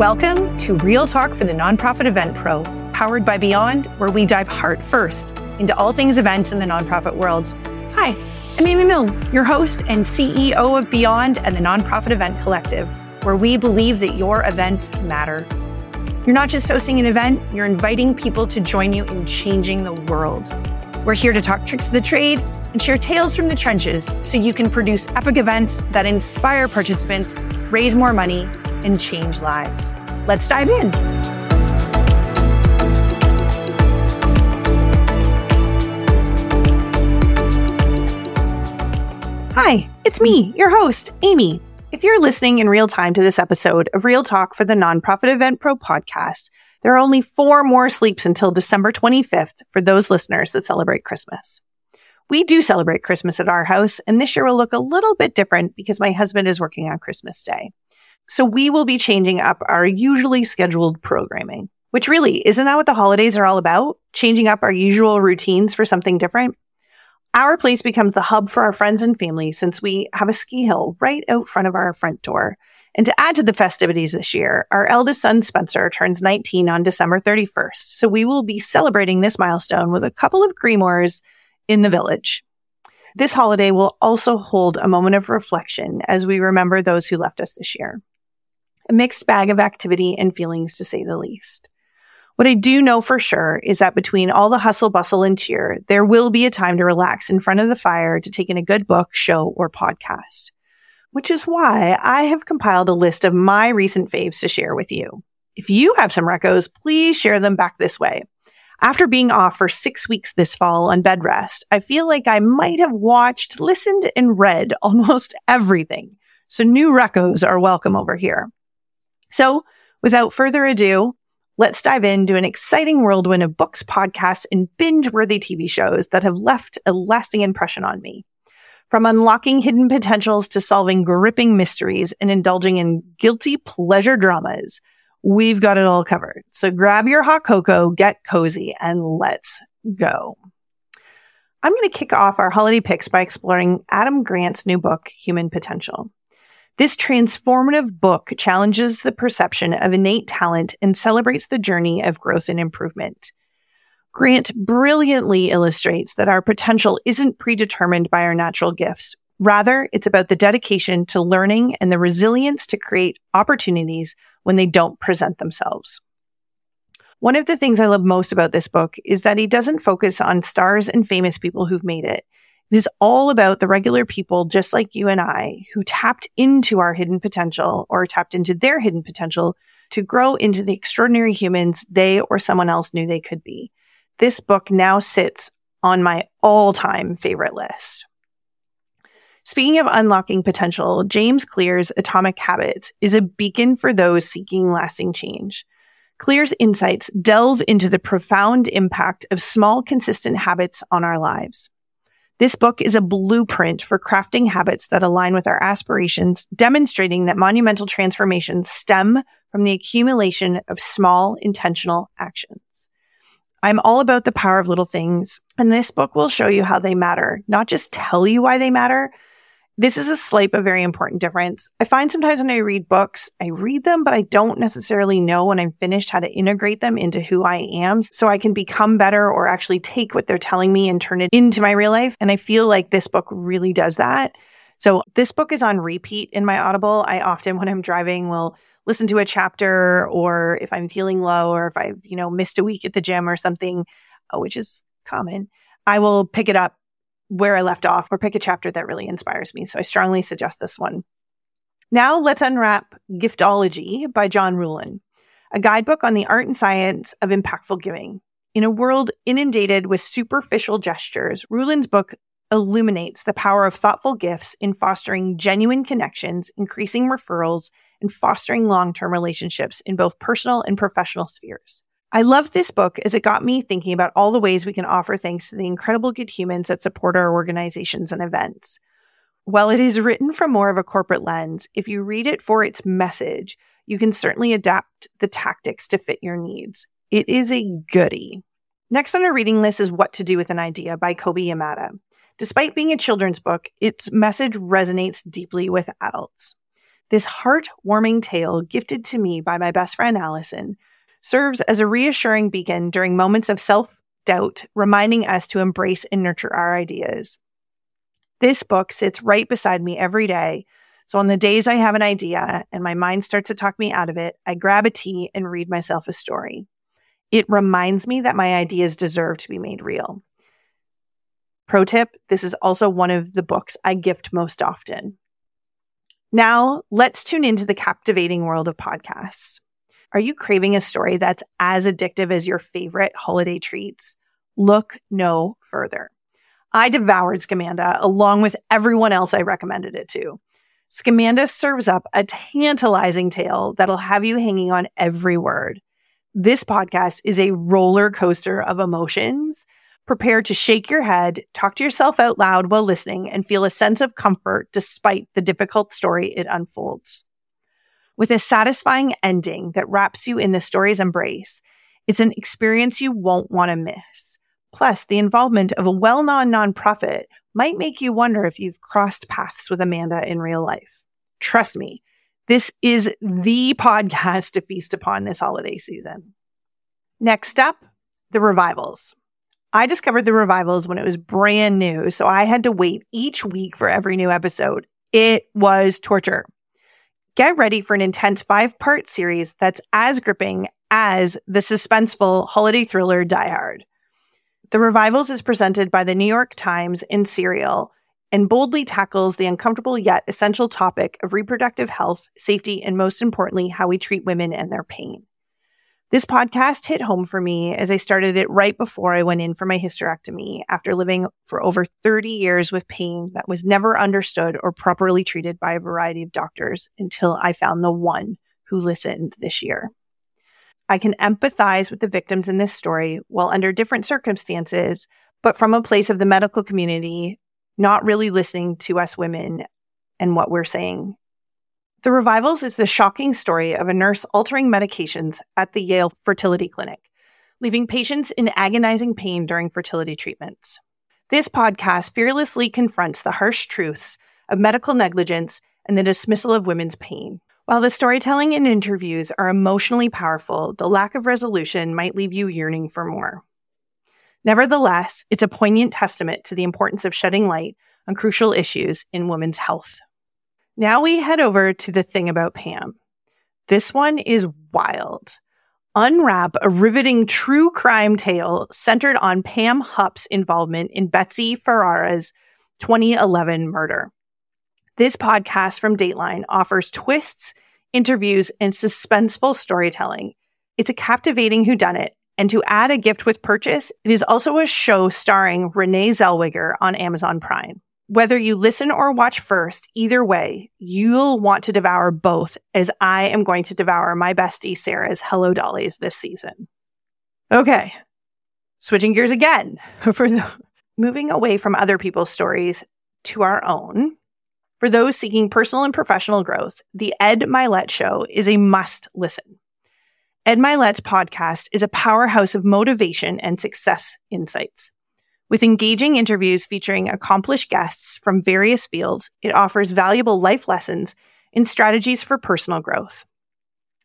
Welcome to Real Talk for the Nonprofit Event Pro, powered by Beyond, where we dive heart first into all things events in the nonprofit world. Hi, I'm Amy Milne, your host and CEO of Beyond and the Nonprofit Event Collective, where we believe that your events matter. You're not just hosting an event, you're inviting people to join you in changing the world. We're here to talk tricks of the trade and share tales from the trenches so you can produce epic events that inspire participants, raise more money, and change lives. Let's dive in. Hi, it's me, your host, Amy. If you're listening in real time to this episode of Real Talk for the Nonprofit Event Pro podcast, there are only four more sleeps until December 25th for those listeners that celebrate Christmas. We do celebrate Christmas at our house, and this year will look a little bit different because my husband is working on Christmas Day. So we will be changing up our usually scheduled programming, which really isn't that what the holidays are all about? Changing up our usual routines for something different? Our place becomes the hub for our friends and family since we have a ski hill right out front of our front door. And to add to the festivities this year, our eldest son Spencer turns 19 on December 31st. So we will be celebrating this milestone with a couple of Grimoires in the village. This holiday will also hold a moment of reflection as we remember those who left us this year. A mixed bag of activity and feelings to say the least. What I do know for sure is that between all the hustle, bustle, and cheer, there will be a time to relax in front of the fire to take in a good book, show, or podcast. Which is why I have compiled a list of my recent faves to share with you. If you have some recos, please share them back this way. After being off for six weeks this fall on bed rest, I feel like I might have watched, listened, and read almost everything. So new recos are welcome over here. So without further ado, let's dive into an exciting whirlwind of books, podcasts, and binge worthy TV shows that have left a lasting impression on me. From unlocking hidden potentials to solving gripping mysteries and indulging in guilty pleasure dramas, we've got it all covered. So grab your hot cocoa, get cozy, and let's go. I'm going to kick off our holiday picks by exploring Adam Grant's new book, Human Potential. This transformative book challenges the perception of innate talent and celebrates the journey of growth and improvement. Grant brilliantly illustrates that our potential isn't predetermined by our natural gifts. Rather, it's about the dedication to learning and the resilience to create opportunities when they don't present themselves. One of the things I love most about this book is that he doesn't focus on stars and famous people who've made it. It is all about the regular people just like you and I who tapped into our hidden potential or tapped into their hidden potential to grow into the extraordinary humans they or someone else knew they could be. This book now sits on my all time favorite list. Speaking of unlocking potential, James Clear's Atomic Habits is a beacon for those seeking lasting change. Clear's insights delve into the profound impact of small, consistent habits on our lives. This book is a blueprint for crafting habits that align with our aspirations, demonstrating that monumental transformations stem from the accumulation of small, intentional actions. I'm all about the power of little things, and this book will show you how they matter, not just tell you why they matter, this is a slight but very important difference. I find sometimes when I read books, I read them, but I don't necessarily know when I'm finished how to integrate them into who I am so I can become better or actually take what they're telling me and turn it into my real life. And I feel like this book really does that. So this book is on repeat in my Audible. I often, when I'm driving, will listen to a chapter or if I'm feeling low or if I've, you know, missed a week at the gym or something, uh, which is common, I will pick it up where I left off or pick a chapter that really inspires me. So I strongly suggest this one. Now let's unwrap Giftology by John Ruhlin, a guidebook on the art and science of impactful giving. In a world inundated with superficial gestures, Ruhlin's book illuminates the power of thoughtful gifts in fostering genuine connections, increasing referrals, and fostering long term relationships in both personal and professional spheres. I love this book as it got me thinking about all the ways we can offer thanks to the incredible good humans that support our organizations and events. While it is written from more of a corporate lens, if you read it for its message, you can certainly adapt the tactics to fit your needs. It is a goody. Next on our reading list is What to Do with an Idea by Kobi Yamada. Despite being a children's book, its message resonates deeply with adults. This heartwarming tale, gifted to me by my best friend Allison, serves as a reassuring beacon during moments of self doubt, reminding us to embrace and nurture our ideas. This book sits right beside me every day. So on the days I have an idea and my mind starts to talk me out of it, I grab a tea and read myself a story. It reminds me that my ideas deserve to be made real. Pro tip this is also one of the books I gift most often. Now, let's tune into the captivating world of podcasts. Are you craving a story that's as addictive as your favorite holiday treats? Look no further. I devoured Scamanda along with everyone else I recommended it to. Scamanda serves up a tantalizing tale that'll have you hanging on every word. This podcast is a roller coaster of emotions. Prepare to shake your head, talk to yourself out loud while listening, and feel a sense of comfort despite the difficult story it unfolds. With a satisfying ending that wraps you in the story's embrace, it's an experience you won't want to miss. Plus, the involvement of a well known nonprofit might make you wonder if you've crossed paths with Amanda in real life. Trust me, this is the podcast to feast upon this holiday season. Next up, the revivals. I discovered the revivals when it was brand new, so I had to wait each week for every new episode. It was torture. Get ready for an intense five part series that's as gripping as the suspenseful holiday thriller Die Hard. The Revivals is presented by the New York Times in Serial and boldly tackles the uncomfortable yet essential topic of reproductive health, safety, and most importantly, how we treat women and their pain. This podcast hit home for me as I started it right before I went in for my hysterectomy after living for over 30 years with pain that was never understood or properly treated by a variety of doctors until I found the one who listened this year. I can empathize with the victims in this story while under different circumstances, but from a place of the medical community, not really listening to us women and what we're saying the Revivals is the shocking story of a nurse altering medications at the Yale Fertility Clinic, leaving patients in agonizing pain during fertility treatments. This podcast fearlessly confronts the harsh truths of medical negligence and the dismissal of women's pain. While the storytelling and interviews are emotionally powerful, the lack of resolution might leave you yearning for more. Nevertheless, it's a poignant testament to the importance of shedding light on crucial issues in women's health. Now we head over to the thing about Pam. This one is wild. Unwrap a riveting true crime tale centered on Pam Hupp's involvement in Betsy Ferrara's 2011 murder. This podcast from Dateline offers twists, interviews, and suspenseful storytelling. It's a captivating whodunit, and to add a gift with purchase, it is also a show starring Renee Zellweger on Amazon Prime. Whether you listen or watch first, either way, you'll want to devour both as I am going to devour my bestie Sarah's Hello Dollies this season. Okay, switching gears again for the, moving away from other people's stories to our own. For those seeking personal and professional growth, the Ed Mylett Show is a must listen. Ed Mylett's podcast is a powerhouse of motivation and success insights. With engaging interviews featuring accomplished guests from various fields, it offers valuable life lessons and strategies for personal growth.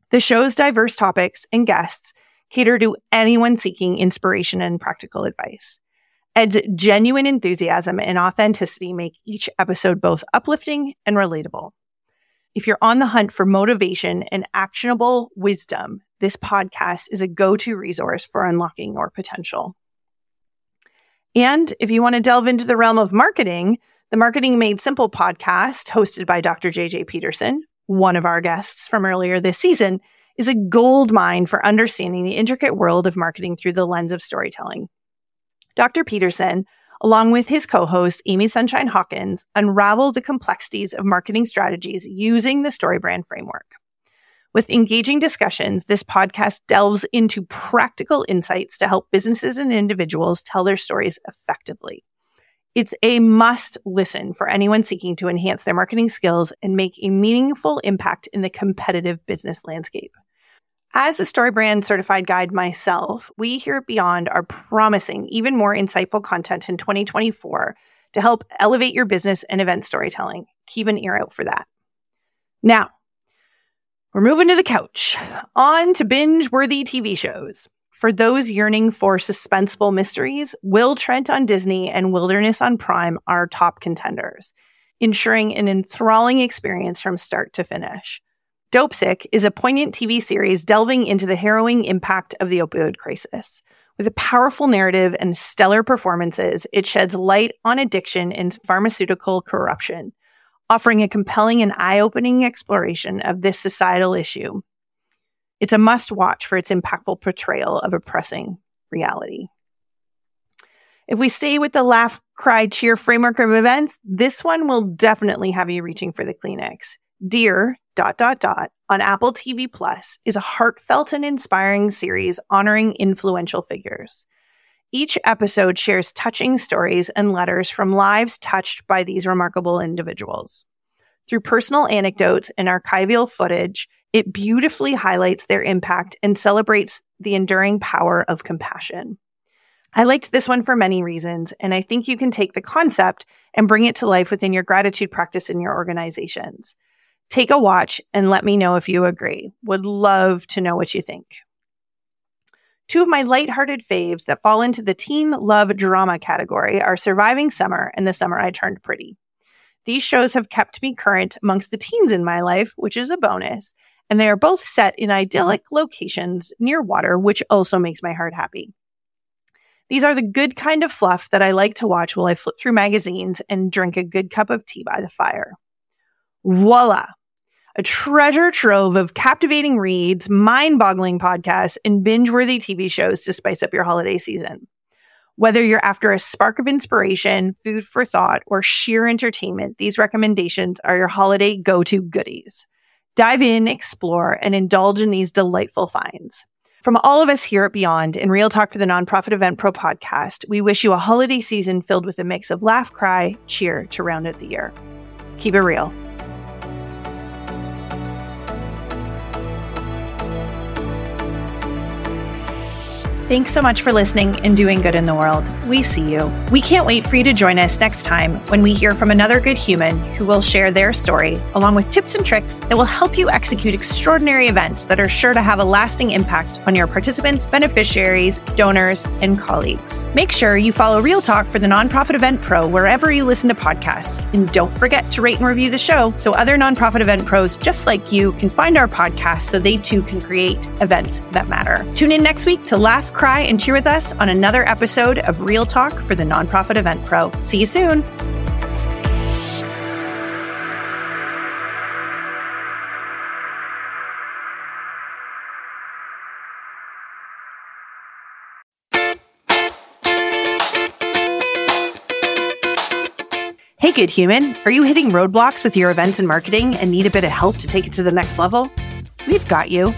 The show's diverse topics and guests cater to anyone seeking inspiration and practical advice. Ed's genuine enthusiasm and authenticity make each episode both uplifting and relatable. If you're on the hunt for motivation and actionable wisdom, this podcast is a go to resource for unlocking your potential. And if you want to delve into the realm of marketing, the Marketing Made Simple podcast, hosted by Dr. JJ Peterson, one of our guests from earlier this season, is a gold mine for understanding the intricate world of marketing through the lens of storytelling. Dr. Peterson, along with his co host, Amy Sunshine Hawkins, unravel the complexities of marketing strategies using the StoryBrand framework. With engaging discussions, this podcast delves into practical insights to help businesses and individuals tell their stories effectively. It's a must listen for anyone seeking to enhance their marketing skills and make a meaningful impact in the competitive business landscape. As a StoryBrand certified guide myself, we here at Beyond are promising even more insightful content in 2024 to help elevate your business and event storytelling. Keep an ear out for that. Now, We're moving to the couch. On to binge worthy TV shows. For those yearning for suspenseful mysteries, Will Trent on Disney and Wilderness on Prime are top contenders, ensuring an enthralling experience from start to finish. Dopesick is a poignant TV series delving into the harrowing impact of the opioid crisis. With a powerful narrative and stellar performances, it sheds light on addiction and pharmaceutical corruption, offering a compelling and eye opening exploration of this societal issue. It's a must watch for its impactful portrayal of a pressing reality. If we stay with the laugh, cry, cheer framework of events, this one will definitely have you reaching for the Kleenex. Dear dot dot dot on Apple TV Plus is a heartfelt and inspiring series honoring influential figures. Each episode shares touching stories and letters from lives touched by these remarkable individuals. Through personal anecdotes and archival footage, it beautifully highlights their impact and celebrates the enduring power of compassion. I liked this one for many reasons, and I think you can take the concept and bring it to life within your gratitude practice in your organizations. Take a watch and let me know if you agree. Would love to know what you think. Two of my lighthearted faves that fall into the teen love drama category are Surviving Summer and The Summer I Turned Pretty. These shows have kept me current amongst the teens in my life, which is a bonus, and they are both set in idyllic locations near water, which also makes my heart happy. These are the good kind of fluff that I like to watch while I flip through magazines and drink a good cup of tea by the fire. Voila! A treasure trove of captivating reads, mind boggling podcasts, and binge worthy TV shows to spice up your holiday season. Whether you're after a spark of inspiration, food for thought, or sheer entertainment, these recommendations are your holiday go to goodies. Dive in, explore, and indulge in these delightful finds. From all of us here at Beyond and Real Talk for the Nonprofit Event Pro podcast, we wish you a holiday season filled with a mix of laugh, cry, cheer to round out the year. Keep it real. Thanks so much for listening and doing good in the world. We see you. We can't wait for you to join us next time when we hear from another good human who will share their story, along with tips and tricks that will help you execute extraordinary events that are sure to have a lasting impact on your participants, beneficiaries, donors, and colleagues. Make sure you follow Real Talk for the Nonprofit Event Pro wherever you listen to podcasts. And don't forget to rate and review the show so other nonprofit event pros just like you can find our podcast so they too can create events that matter. Tune in next week to laugh cry, and cheer with us on another episode of Real Talk for the Nonprofit Event Pro. See you soon. Hey, good human. Are you hitting roadblocks with your events and marketing and need a bit of help to take it to the next level? We've got you.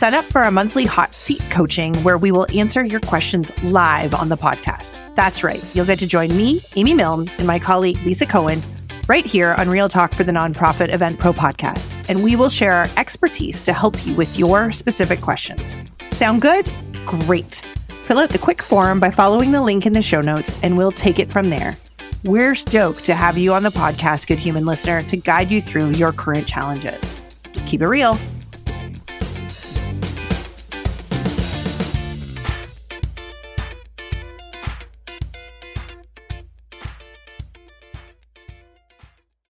Sign up for our monthly hot seat coaching where we will answer your questions live on the podcast. That's right. You'll get to join me, Amy Milne, and my colleague, Lisa Cohen, right here on Real Talk for the Nonprofit Event Pro podcast. And we will share our expertise to help you with your specific questions. Sound good? Great. Fill out the quick form by following the link in the show notes, and we'll take it from there. We're stoked to have you on the podcast, good human listener, to guide you through your current challenges. Keep it real.